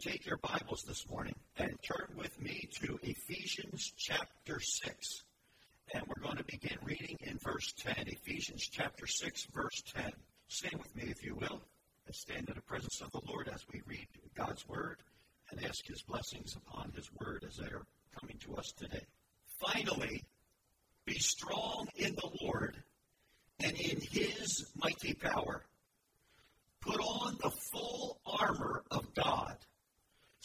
take your Bibles this morning and turn with me to Ephesians chapter 6. And we're going to begin reading in verse 10. Ephesians chapter 6, verse 10. Stand with me, if you will, and stand in the presence of the Lord as we read God's word and ask his blessings upon his word as they are coming to us today. Finally, be strong in the Lord and in his mighty power. Put on the full armor of God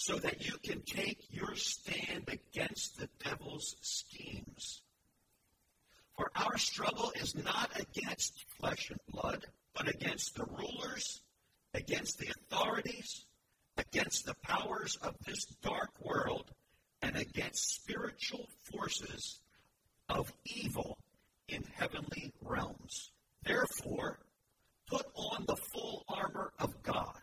so that you can take your stand against the devil's schemes. For our struggle is not against flesh and blood, but against the rulers, against the authorities, against the powers of this dark world, and against spiritual forces of evil in heavenly realms. Therefore, put on the full armor of God,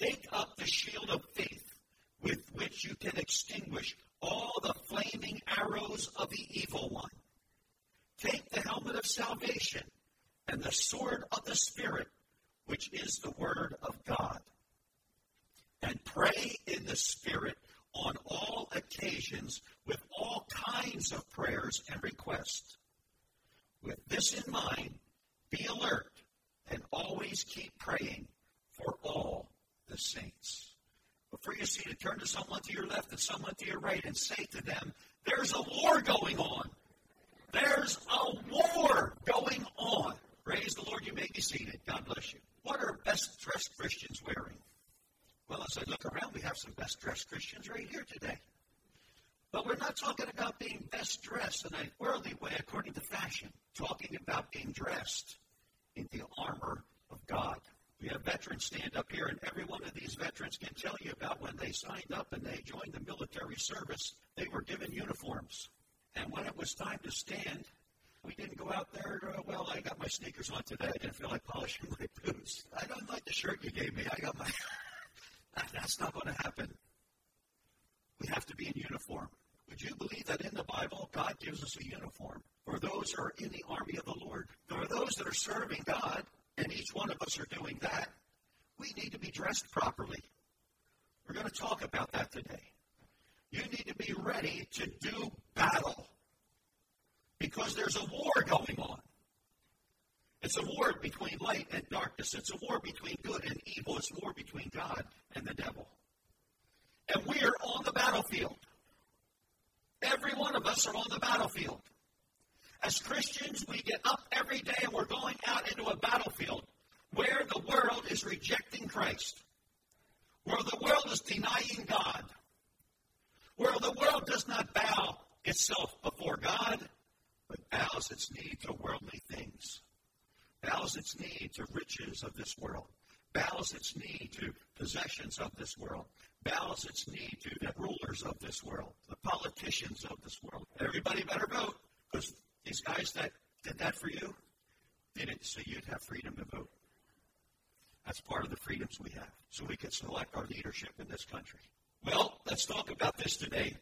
take up the shield of faith with which you can extinguish all the flaming arrows of the evil one. Take the helmet of salvation and the sword of the Spirit, which is the word of God. And pray in the Spirit on all occasions with all kinds of prayers and requests. With this in mind, be alert and always keep praying for all. You see to turn to someone to your left and someone to your right and say to them, There's a war going on. There's a war going on. Praise the Lord, you may be seated. God bless you. What are best dressed Christians wearing? Well, as I look around, we have some best dressed Christians right here today. But we're not talking about being best dressed in a worldly way according to fashion, talking about being dressed in the armor of God. We have veterans stand up here, and every one of these veterans can tell you about when they signed up and they joined the military service, they were given uniforms. And when it was time to stand, we didn't go out there, uh, well, I got my sneakers on today. I didn't feel like polishing my boots. I don't like the shirt you gave me. I got my. That's not going to happen. We have to be in uniform. Would you believe that in the Bible, God gives us a uniform for those who are in the army of the Lord? For those that are serving God, and each one of us are doing that. We need to be dressed properly. We're going to talk about that today. You need to be ready to do battle because there's a war going on. It's a war between light and darkness. It's a war between good and evil. It's a war between God and the devil. And we are on the battlefield. Every one of us are on the battlefield. As Christians, we get up every day and we're going out into a battlefield where the world is rejecting Christ, where the world is denying God, where the world does not bow itself before God, but bows its knee to worldly things bows its knee to riches of this world, bows its knee to possessions of this world, bows its knee to the rulers of this world, the politicians of this world. Everybody better vote because these guys that did that for you did it so you'd have freedom to vote. That's part of the freedoms we have, so we can select our leadership in this country. Well, let's talk about this today.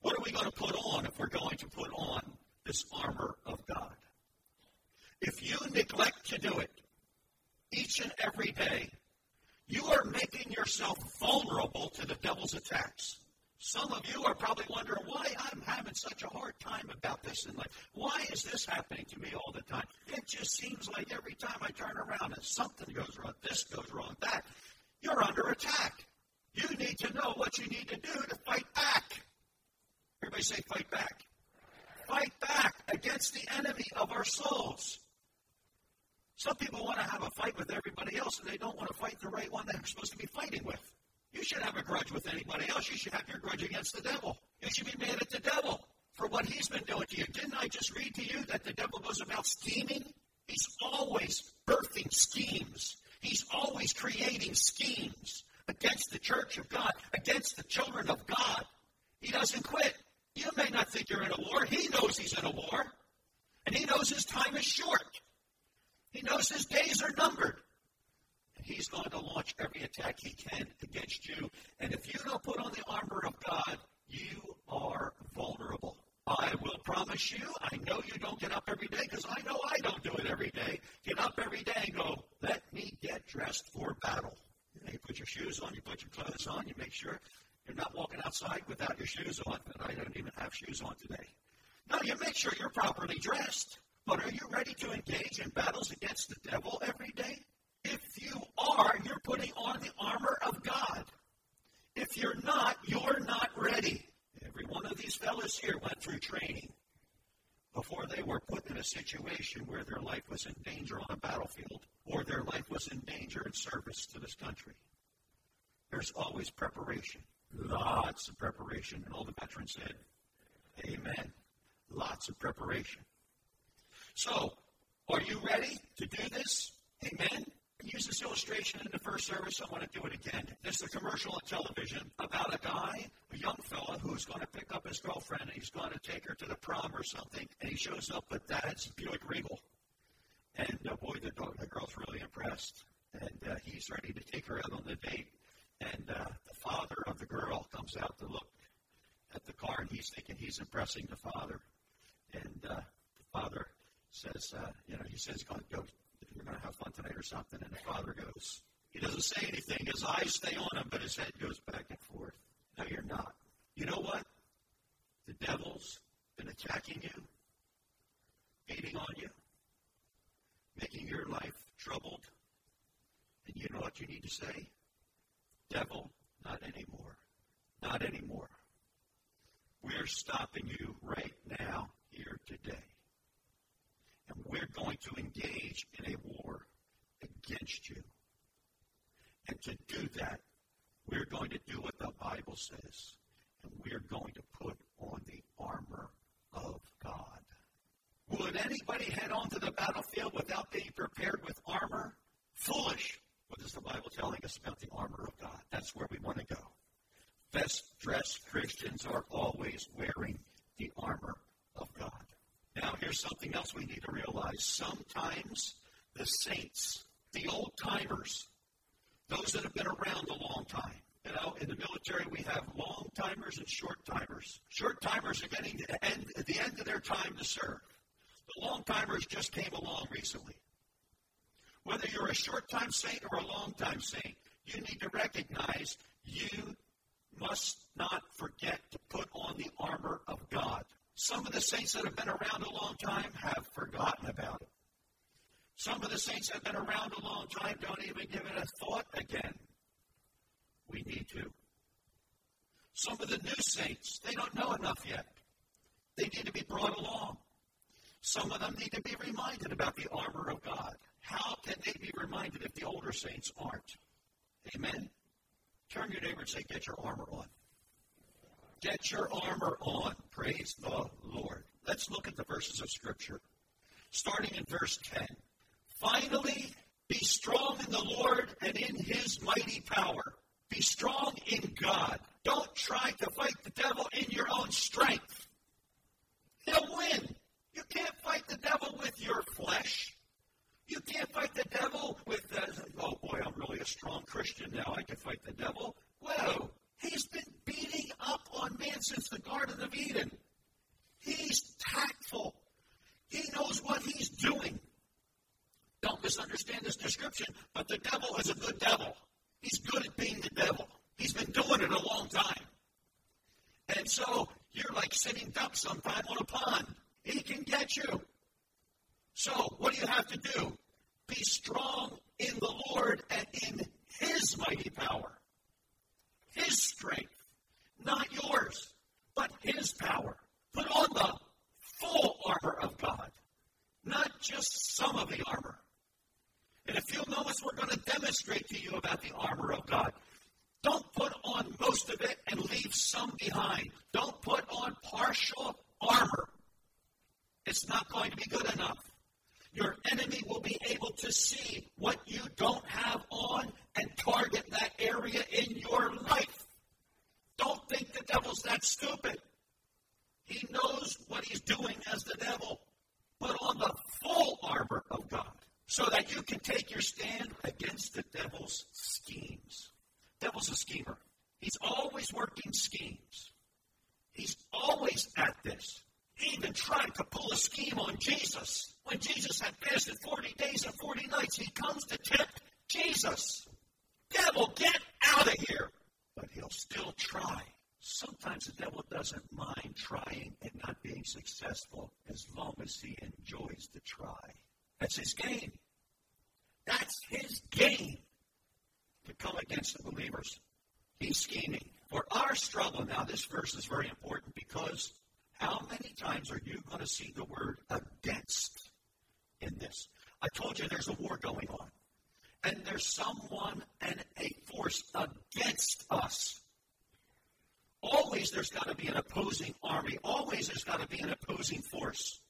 What are we going to put on if we're going to put on this armor of God? If you neglect to do it each and every day, you are making yourself vulnerable to the devil's attacks. Some of you are probably wondering why I'm having such a hard time about this in life. Why is this happening to me all the time? It just seems like every time I turn around and something goes wrong, this goes wrong, that. You're under attack. You need to know what you need to do to fight back. Everybody say fight back. Fight back against the enemy of our souls. Some people want to have a fight with everybody else, and they don't want to fight the right one that they're supposed to be fighting with. You should have a grudge with anybody else. You should have your grudge against the devil. You should be mad at the devil for what he's been doing to you. Didn't I just read to you that the devil goes about scheming? He's always birthing schemes. He's always creating schemes against the church of God, against the children of God, he doesn't quit. You may not think you're in a war. He knows he's in a war. And he knows his time is short. He knows his days are numbered. He's going to launch every attack he can against you. And if you don't put on the armor of God, you are vulnerable. I will promise you, I know you don't get up every day because I know I don't do it every day. Get up every day and go, let me get dressed for battle. You, put your shoes on, you put your clothes on, you make sure you're not walking outside without your shoes on. And I don't even have shoes on today. No, you make sure you're properly dressed. But are you ready to engage in battles against the devil every day? If you are, you're putting on the armor of God. If you're not, you're not ready. Every one of these fellows here went through training before they were put in a situation where their life was in danger on a battlefield or their life was in danger in service to this country. There's always preparation, lots of preparation. And all the veterans said, Amen. Lots of preparation. So, are you ready to do this? Amen. Used this illustration in the first service. I want to do it again. There's a commercial on television about a guy, a young fella, who's going to pick up his girlfriend and he's going to take her to the prom or something. And he shows up with Dad's Buick Regal. And uh, boy, the, the girl's really impressed. And uh, he's ready to take her out on the date. And uh, the father of the girl comes out to look at the car, and he's thinking he's impressing the father. And uh, the father says, uh, you know, he says, go, go we're going to have fun tonight or something. And the father goes, he doesn't say anything. His eyes stay on him, but his head goes back and forth. No, you're not. You know what? The devil's been attacking you, beating on you, making your life troubled. And you know what you need to say? Devil, not anymore. Not anymore. We're stopping you right now, here today. And we're going to engage in a war against you. And to do that, we're going to do what the Bible says. And we're going to put on the armor of God. Would anybody head onto the battlefield without being prepared with armor? Foolish. What is the Bible telling us about the armor of God? That's where we want to go. Best dressed Christians are always wearing the armor of God. Now, here's something else we need to realize. Sometimes the saints, the old timers, those that have been around a long time, you know, in the military we have long timers and short timers. Short timers are getting to the end, at the end of their time to serve. The long timers just came along recently. Whether you're a short time saint or a long time saint, you need to recognize you must not forget to put on the armor of God. Some of the saints that have been around a long time have forgotten about it. Some of the saints that have been around a long time don't even give it a thought again. We need to. Some of the new saints, they don't know enough yet. They need to be brought along. Some of them need to be reminded about the armor of God. How can they be reminded if the older saints aren't? Amen. Turn your neighbor and say, Get your armor on. Get your armor on. Praise the Lord. Let's look at the verses of Scripture. Starting in verse 10. Finally, be strong in the Lord and in his mighty power. Be strong in God. Don't try to fight the devil in your own strength. He'll win. You can't fight the devil with your flesh. You can't fight the devil with, uh, oh boy, I'm really a strong Christian now. I can fight the devil. Whoa, he's been beating up on man since the Garden of Eden. He's tactful. He knows what he's doing. Don't misunderstand this description, but the devil is a good devil. He's good at being the devil. He's been doing it a long time. And so you're like sitting duck sometime on a pond. He can get you. So what do you have to do? Be strong in the Lord and in his mighty power. His strength, not yours, but his power. Put on the full armor of God, not just some of the armor. In a few moments, we're going to demonstrate to you about the armor of God. Don't put on most of it and leave some behind. Don't put on partial armor. It's not going to be good enough. Your enemy will be able to see what you don't have on and target that area in your life. Don't think the devil's that stupid. He knows what he's doing as the devil. Put on the full armor of God so that you can take your stand against the devil's schemes. Devil's a schemer. He's always working schemes. He's always at this. He even tried to pull a scheme on Jesus. When Jesus had fasted 40 days and 40 nights, he comes to tempt Jesus. Devil, get out of here! But he'll still try. Sometimes the devil doesn't mind trying and not being successful as long as he enjoys the try. That's his game. That's his game to come against the believers. He's scheming. For our struggle, now this verse is very important because how many times are you going to see the word against in this? I told you there's a war going on. And there's someone and a force against us. Always there's got to be an opposing army. Always there's got to be an opposing force.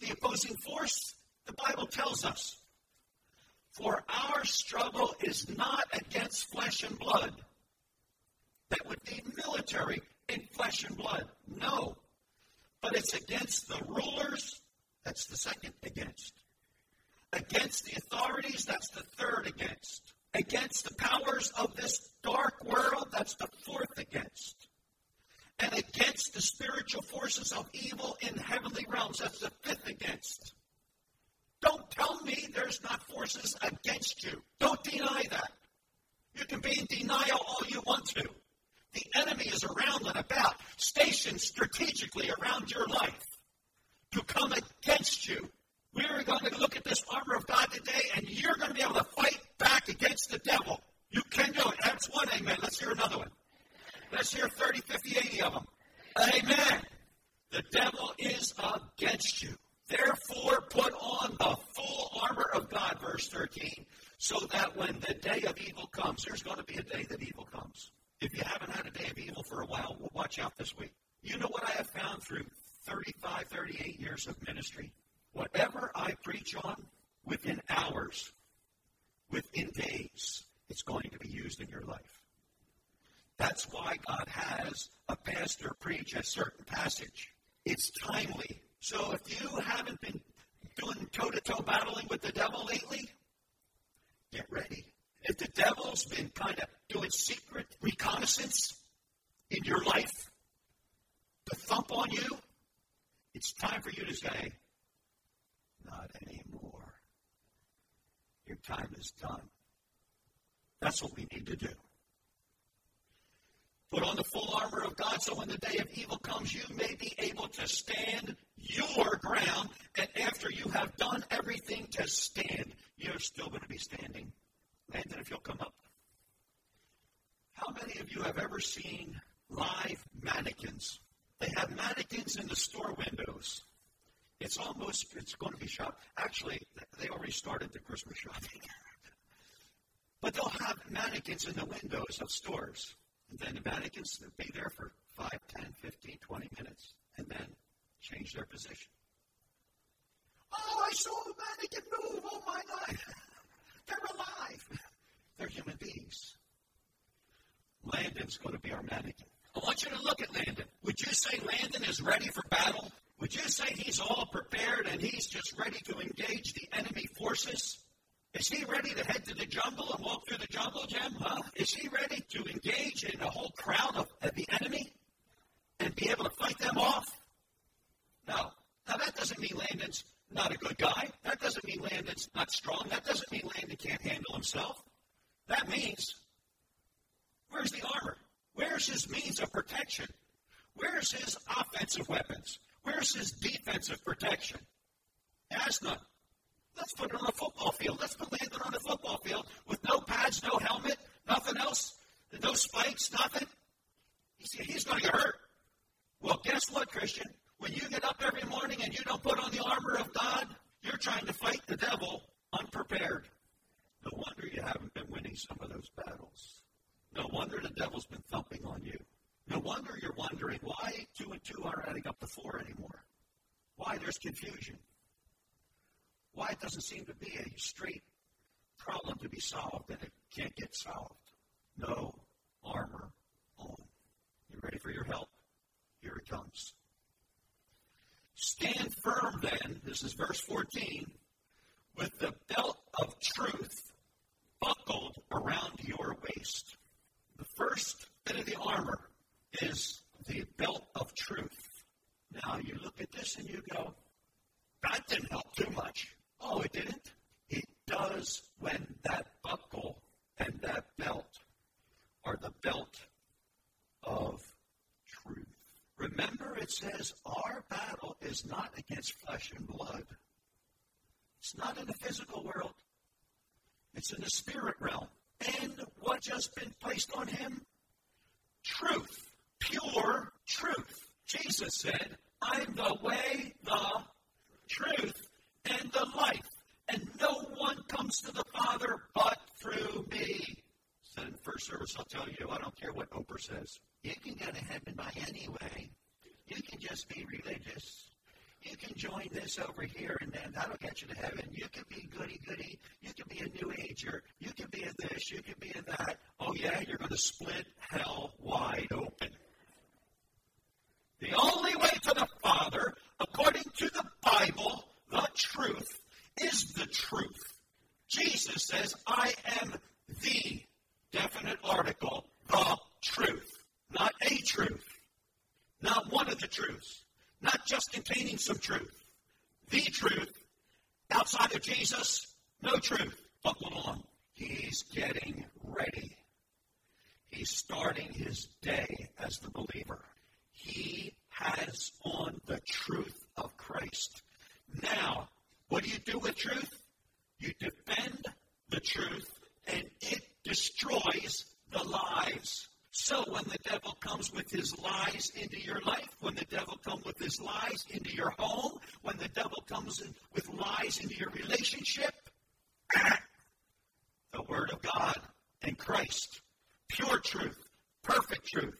The opposing force, the Bible tells us, for our struggle is not against flesh and blood. That would be military in flesh and blood. No. But it's against the rulers. That's the second against. Against the authorities. That's the third against. Against the powers of this dark world. That's the fourth against. And against the spiritual forces of evil in heavenly realms. That's the fifth against. Don't tell me there's not forces against you. Don't deny that. You can be in denial all you want to. The enemy is around and about, stationed strategically around your life to come against you. We're going to look at this armor of God today, and you're going to be able to fight back against the devil. You can do it. That's one amen. Let's hear another one. Let's hear 30, 50, 80 of them. Amen. The devil is against you. Therefore, put on the full armor of God, verse 13, so that when the day of evil comes, there's going to be a day that evil comes. If you haven't had a day of evil for a while, well, watch out this week. You know what I have found through 35, 38 years of ministry? Whatever I preach on, within hours, within days, it's going to be used in your life. That's why God has a pastor preach a certain passage. It's timely. So if you haven't been doing toe to toe battling with the devil lately, get ready. If the devil's been kind of doing secret reconnaissance in your life to thump on you, it's time for you to say, Not anymore. Your time is done. That's what we need to do. Put on the full armor of God so when the day of evil comes, you may be able to stand your ground. And after you have done everything to stand, you're still going to be standing. Landon, if you'll come up. How many of you have ever seen live mannequins? They have mannequins in the store windows. It's almost, it's going to be shop. Actually, they already started the Christmas shopping. but they'll have mannequins in the windows of stores. And then the mannequins will be there for 5, 10, 15, 20 minutes and then change their position. Oh, I saw the mannequin move. Oh, my God. They're alive. They're human beings. Landon's going to be our mannequin. I want you to look at Landon. Would you say Landon is ready for battle? Would you say he's all prepared and he's just ready to engage the enemy forces? Is he ready to head to the jungle and walk through the jungle, Jim? Huh? Is he ready to engage in a whole crowd of, of the enemy and be able to fight them off? No. Now, that doesn't mean Landon's not a good guy. That doesn't mean Landon's not strong. That doesn't mean Landon can't handle himself. That means, where's the armor? Where's his means of protection? Where's his offensive weapons? Where's his defensive protection? Has none. Let's put it on a football field. Let's put Landon on a football field with no pads, no helmet, nothing else, no spikes, nothing. He's, he's going to get hurt. Well, guess what, Christian? When you get up every morning and you don't put on the armor of God, you're trying to fight the devil unprepared. No wonder you haven't been winning some of those battles. No wonder the devil's been thumping on you. No wonder you're wondering why two and two aren't adding up to four anymore. Why there's confusion. why it doesn't seem to be a straight problem to be solved and it can't get solved. No armor on. You ready for your help? Here it comes. Stand firm then, this is verse 14, with the belt of truth buckled around your waist. The first bit of the armor is the belt of truth. Now you look at this and you go, that didn't help too much. Oh, it didn't? It does when that buckle and that belt are the belt of truth. Remember, it says our battle is not against flesh and blood. It's not in the physical world. It's in the spirit realm. And what just been placed on him? Truth. Pure truth. Jesus said, I'm the way, the truth, and the life. And no one comes to the Father but through me. Said in first service, I'll tell you, I don't care what Oprah says. You can get to heaven by any way. You can just be religious. You can join this over here, and then that'll get you to heaven. You can be goody goody. You can be a new ager. You can be a this. You can be a that. Oh, yeah, you're going to split hell wide open. The only way to the Father, according to the Bible, the truth, is the truth. Jesus says, I am the definite article, the truth. Not a truth. Not one of the truths. Not just containing some truth. The truth. Outside of Jesus, no truth. Buckle on. He's getting ready. Starting his day as the believer. He has on the truth of Christ. Now, what do you do with truth? You defend the truth, and it destroys the lies. So when the devil comes with his lies into your life, when the devil comes with his lies into your home, when the devil comes with lies into your relationship, the Word of God and Christ, pure truth, perfect truth,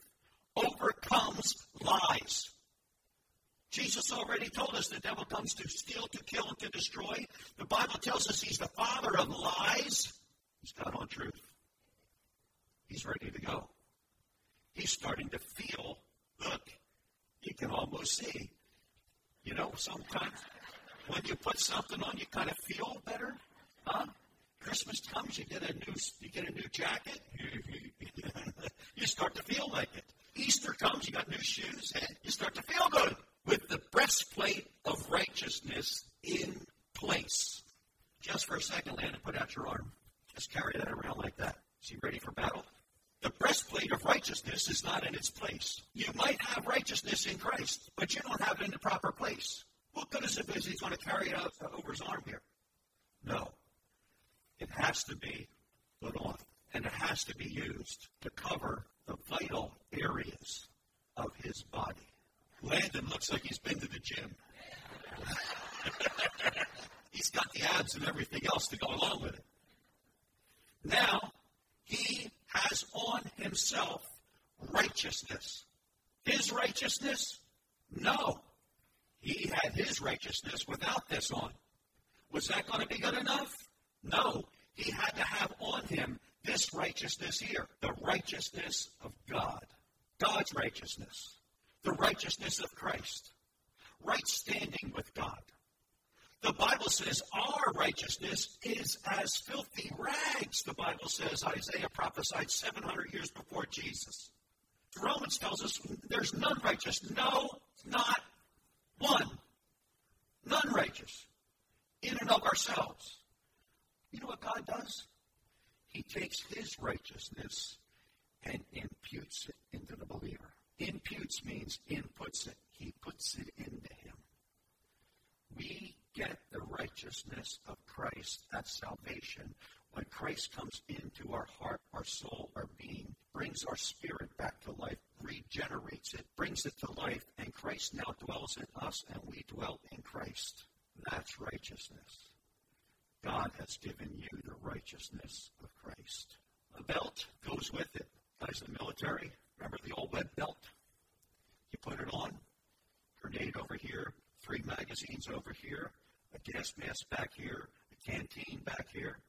overcomes lies. Jesus already told us the devil comes to steal, to kill, and to destroy. The Bible tells us he's the father of lies. He's got on truth. He's ready to go. He's starting to feel, look, you can almost see. You know, sometimes when you put something on, you kind of feel better. Huh? Christmas comes, you get a new you get a new jacket, start to feel like it. Easter comes, you got new shoes, and you start to feel good with the breastplate of righteousness in place. Just for a second, Landon, put out your arm. Just carry that around like that. Is he ready for battle? The breastplate of righteousness is not in its place. You might have righteousness in Christ, but you don't have it in the proper place. What good is it if he's going to carry it out over his arm here? No. It has to be put on, and it has to be used to cover the vital areas of his body. Landon looks like he's been to the gym. he's got the abs and everything else to go along with it. Now, he has on himself righteousness. His righteousness? No. He had his righteousness without this on. Was that going to be good enough? No. He had to have on him this righteousness here the righteousness of God. God's righteousness the righteousness of Christ, right standing with God. The Bible says our righteousness is as filthy rags, the Bible says. Isaiah prophesied 700 years before Jesus. Romans tells us there's none righteous. No, not one. None righteous in and of ourselves. You know what God does? He takes his righteousness and imputes it into the believer. Imputes means inputs it. He puts it into him. We get the righteousness of Christ at salvation when Christ comes into our heart, our soul, our being, brings our spirit back to life, regenerates it, brings it to life, and Christ now dwells in us and we dwell in Christ. That's righteousness. God has given you the righteousness of Christ. A belt goes with it. Guys in the military, Remember the old web belt? You put it on, grenade over here, three magazines over here, a gas mask back here, a canteen back here.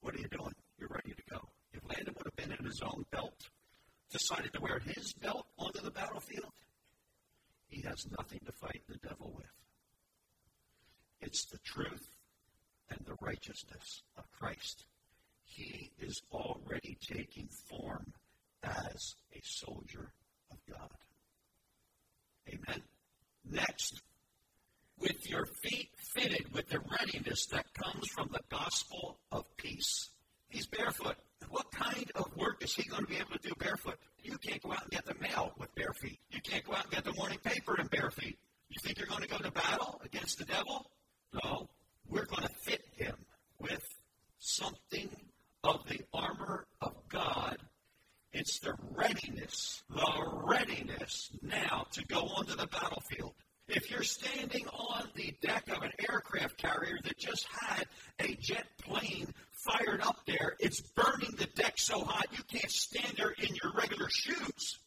What are you doing? You're ready to go. If Landon would have been in his own belt, decided to wear his belt onto the battlefield, he has nothing to fight the devil with. It's the truth righteousness of Christ. He is already taking form as a soldier of God. Amen. Next, with your feet fitted with the readiness that comes from the gospel of peace. He's barefoot. What kind of work is he going to be able to do barefoot? You can't go out and get the mail with bare feet. You can't go out and get the morning paper in bare feet. You think you're going to go to battle against the devil? No. We're going to fit him with something of the armor of God. It's the readiness, the readiness now to go onto the battlefield. If you're standing on the deck of an aircraft carrier that just had a jet plane fired up there, it's burning the deck so hot you can't stand there in your regular shoes.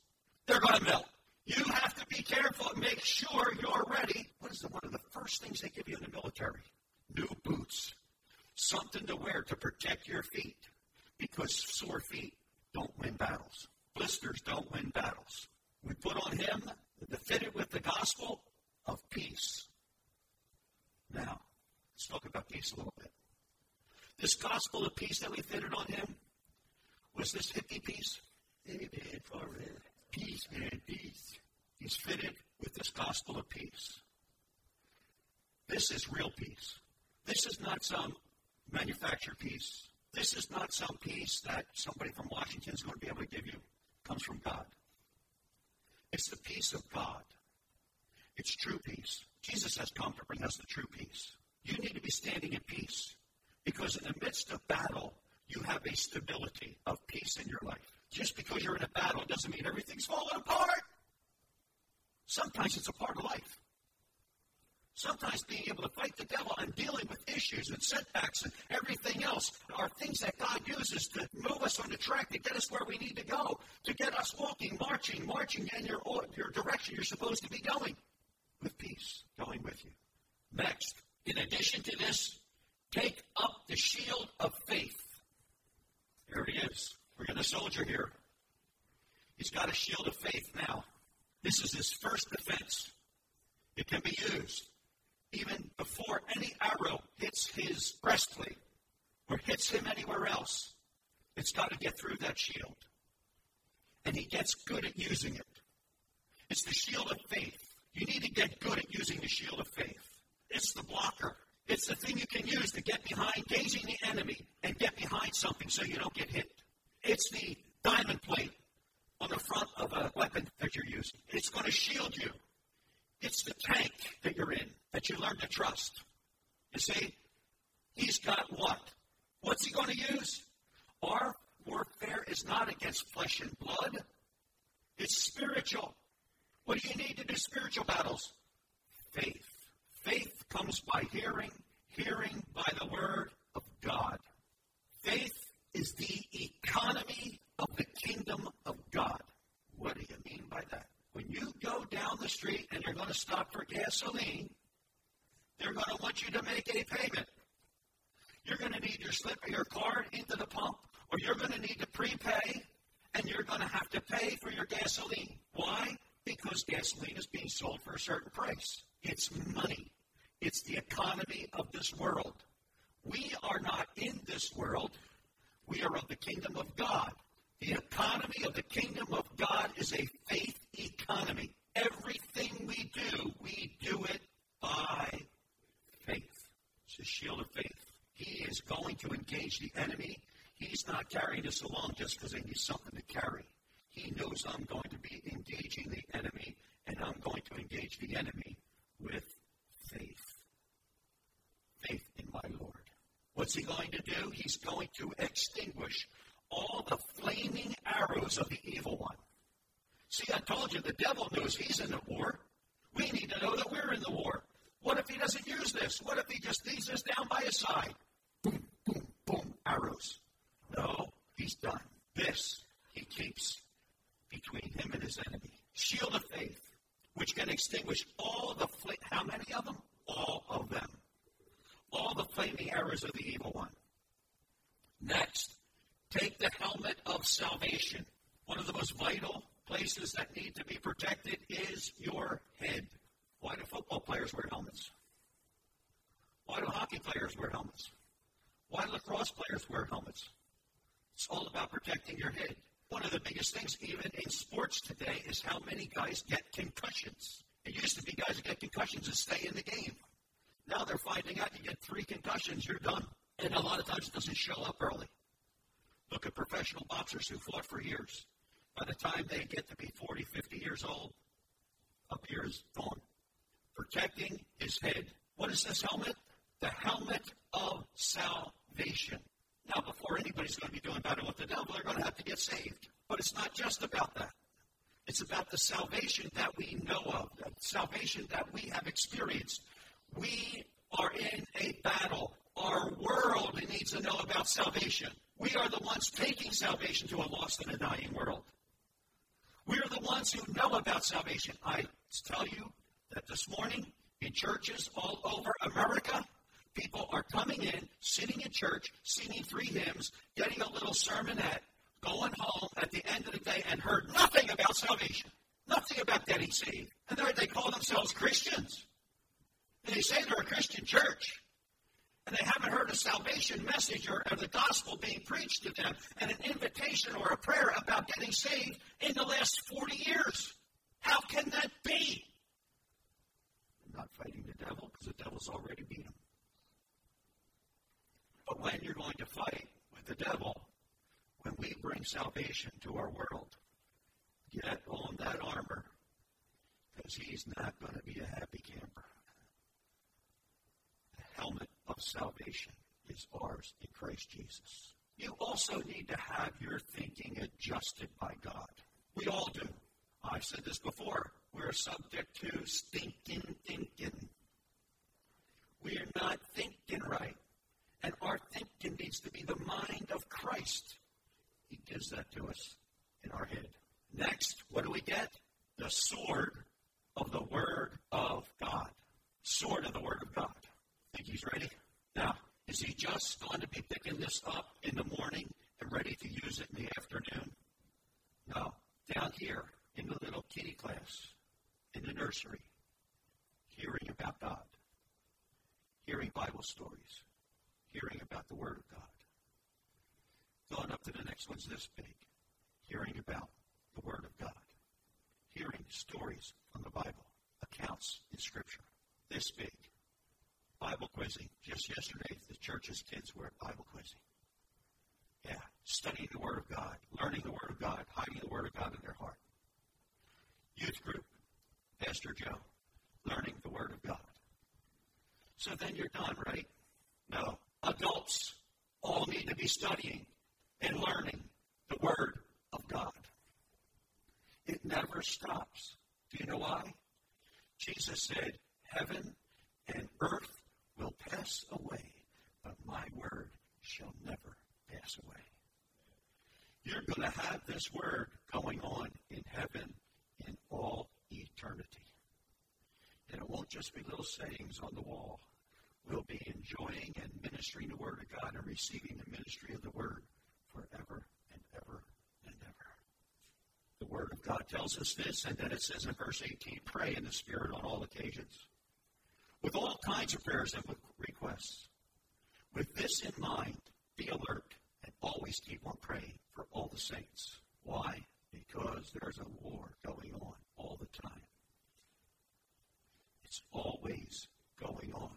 They're going to melt. You have to be careful and make sure you're ready. What is the, one of the first things they give you in the military? New boots. Something to wear to protect your feet. Because sore feet don't win battles. Blisters don't win battles. We put on him, the fitted with the gospel of peace. Now, let's talk about peace a little bit. This gospel of peace that we fitted on him was this hippie peace. Amen for it. Peace, man, peace. He's fitted with this gospel of peace. This is real peace. This is not some manufactured peace. This is not some peace that somebody from Washington is going to be able to give you. It comes from God. It's the peace of God. It's true peace. Jesus has come to bring us the true peace. You need to be standing in peace because in the midst of battle, you have a stability of peace in your life. Just because you're in a battle doesn't mean everything's falling apart. Sometimes it's a part of life. Sometimes being able to fight the devil and dealing with issues and setbacks and everything else are things that God uses to move us on the track to get us where we need to go, to get us walking, marching, marching in your, your direction you're supposed to be going with peace, going with you. Next, in addition to this, take up the shield of faith. There he is. We're going to soldier here. He's got a shield of faith now. This is his first defense. It can be used even before any arrow hits his breastplate or hits him anywhere else. It's got to get through that shield. And he gets good at using it. It's the shield of faith. You need to get good at using the shield of faith. It's the blocker. It's the thing you can use to get behind, gazing the enemy, and get behind something so you don't get hit. It's the diamond plate on the front of a weapon that you're using. It's going to shield you. It's the tank that you're in that you learn to trust. You see, he's got what? What's he going to use? Our warfare is not against flesh and blood, it's spiritual. What do you need to do spiritual battles? Faith. Faith comes by hearing, hearing by the word of God. Faith is the economy of the kingdom of God. What do you mean by that? When you go down the street and you're going to stop for gasoline, they're going to want you to make a payment. You're going to need your slip of your card into the pump, or you're going to need to prepay, and you're going to have to pay for your gasoline. Why? Because gasoline is being sold for a certain price. It's money. It's the economy of this world. We are not in this world. We are of the kingdom of God. The economy of the kingdom of God is a faith economy. Everything we do, we do it by faith. It's a shield of faith. He is going to engage the enemy. He's not carrying us along just because he needs something to carry. He knows I'm going to be engaging the enemy, and I'm going to engage the enemy with faith. Faith in my Lord. What's he going to do? He's going to extinguish all the flaming arrows of the evil one. See, I told you the devil knows he's in the war. We need to know that we're in the war. What if he doesn't use this? What if he just leaves this down by his side? Boom, boom, boom, arrows. No, he's done. This he keeps between him and his enemy. Shield of faith, which can extinguish all the fl- how many of them? All of them. All the flaming arrows of the evil one. Next, take the helmet of salvation. One of the most vital places that need to be protected is your head. Why do football players wear helmets? Why do hockey players wear helmets? Why do lacrosse players wear helmets? It's all about protecting your head. One of the biggest things, even in sports today, is how many guys get concussions. It used to be guys get concussions and stay in the game. Now they're finding out you get three concussions, you're done. And a lot of times it doesn't show up early. Look at professional boxers who fought for years. By the time they get to be 40, 50 years old, is gone. Protecting his head. What is this helmet? The helmet of salvation. Now, before anybody's going to be doing battle with the devil, they're going to have to get saved. But it's not just about that. It's about the salvation that we know of, the salvation that we have experienced. We are in a battle. Our world needs to know about salvation. We are the ones taking salvation to a lost and a dying world. We are the ones who know about salvation. I tell you that this morning in churches all over America, people are coming in, sitting in church, singing three hymns, getting a little sermonette, going home at the end of the day and heard nothing about salvation, nothing about getting saved. And they call themselves Christians. And they say they're a Christian church. And they haven't heard a salvation message or, or the gospel being preached to them and an invitation or a prayer about getting saved in the last 40 years. How can that be? not fighting the devil because the devil's already beat him. But when you're going to fight with the devil, when we bring salvation to our world, get on that armor because he's not going to be a happy camper. The helmet salvation is ours in Christ Jesus. You also need to have your thinking adjusted by God. We all do. I've said this before. We're subject to stinking thinking. We are not thinking right. And our thinking needs to be the mind of Christ. He gives that to us in our head. Next, what do we get? The sword of the Word of God. Sword of the Word of God. Think he's ready? Now, is he just going to be picking this up in the morning and ready to use it in the afternoon? No. Down here in the little kitty class, in the nursery, hearing about God, hearing Bible stories, hearing about the Word of God. Going up to the next one's this big, hearing about the Word of God, hearing stories from the Bible, accounts in Scripture, this big. Bible quizzing. Just yesterday, the church's kids were at Bible quizzing. Yeah, studying the Word of God, learning the Word of God, hiding the Word of God in their heart. Youth group, Pastor Joe, learning the Word of God. So then you're done, right? No. Adults all need to be studying and learning the Word of God. It never stops. Do you know why? Jesus said, Heaven and earth will pass away, but my word shall never pass away. You're going to have this word going on in heaven in all eternity. And it won't just be little sayings on the wall. We'll be enjoying and ministering the Word of God and receiving the ministry of the Word forever and ever and ever. The Word of God tells us this, and then it says in verse 18 pray in the Spirit on all occasions, with all kinds of prayers and requests. With this in mind, be alert and always keep on praying for all the saints. Why? Because there's a war going on all the time. It's always going on.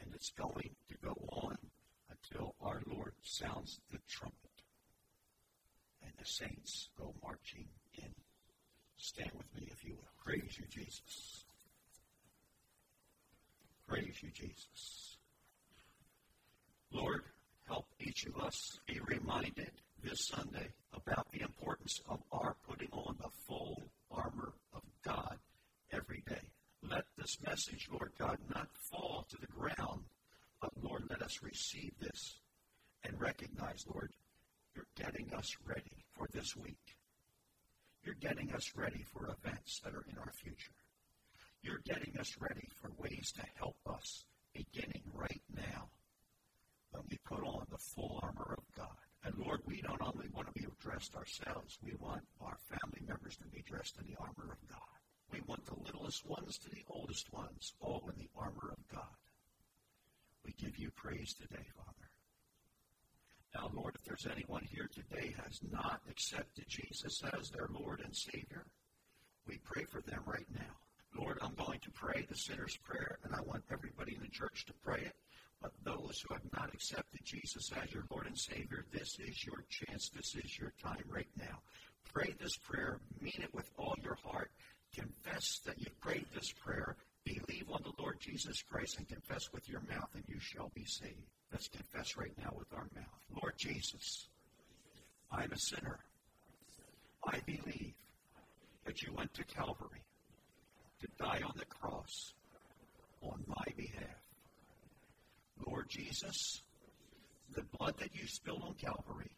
And it's going to go on until our Lord sounds the trumpet and the saints go marching in. Stand with me, if you will. Praise you, Jesus. Praise you, Jesus. Lord, help each of us be reminded this Sunday about the importance of our putting on the full armor of God every day. Let this message, Lord God, not fall to the ground, but Lord, let us receive this and recognize, Lord, you're getting us ready for this week. You're getting us ready for events that are in our future. You're getting us ready for ways to help us beginning right now. when we put on the full armor of God. And Lord, we don't only want to be dressed ourselves, we want our family members to be dressed in the armor of God. We want the littlest ones to the oldest ones, all in the armor of God. We give you praise today, Father. Now, Lord, if there's anyone here today has not accepted Jesus as their Lord and Savior, we pray for them right now. I'm going to pray the sinner's prayer, and I want everybody in the church to pray it. But those who have not accepted Jesus as your Lord and Savior, this is your chance. This is your time right now. Pray this prayer. Mean it with all your heart. Confess that you prayed this prayer. Believe on the Lord Jesus Christ and confess with your mouth, and you shall be saved. Let's confess right now with our mouth. Lord Jesus, I'm a sinner. I believe that you went to Calvary die on the cross on my behalf. Lord Jesus, the blood that you spilled on Calvary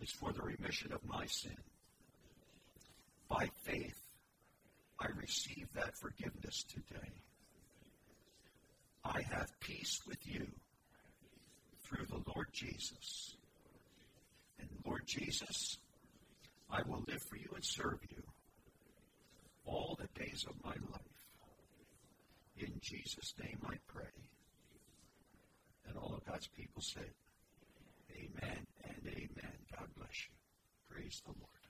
is for the remission of my sin. By faith, I receive that forgiveness today. I have peace with you through the Lord Jesus. And Lord Jesus, I will live for you and serve you all the days of my life. In Jesus' name I pray. And all of God's people said, Amen and amen. God bless you. Praise the Lord.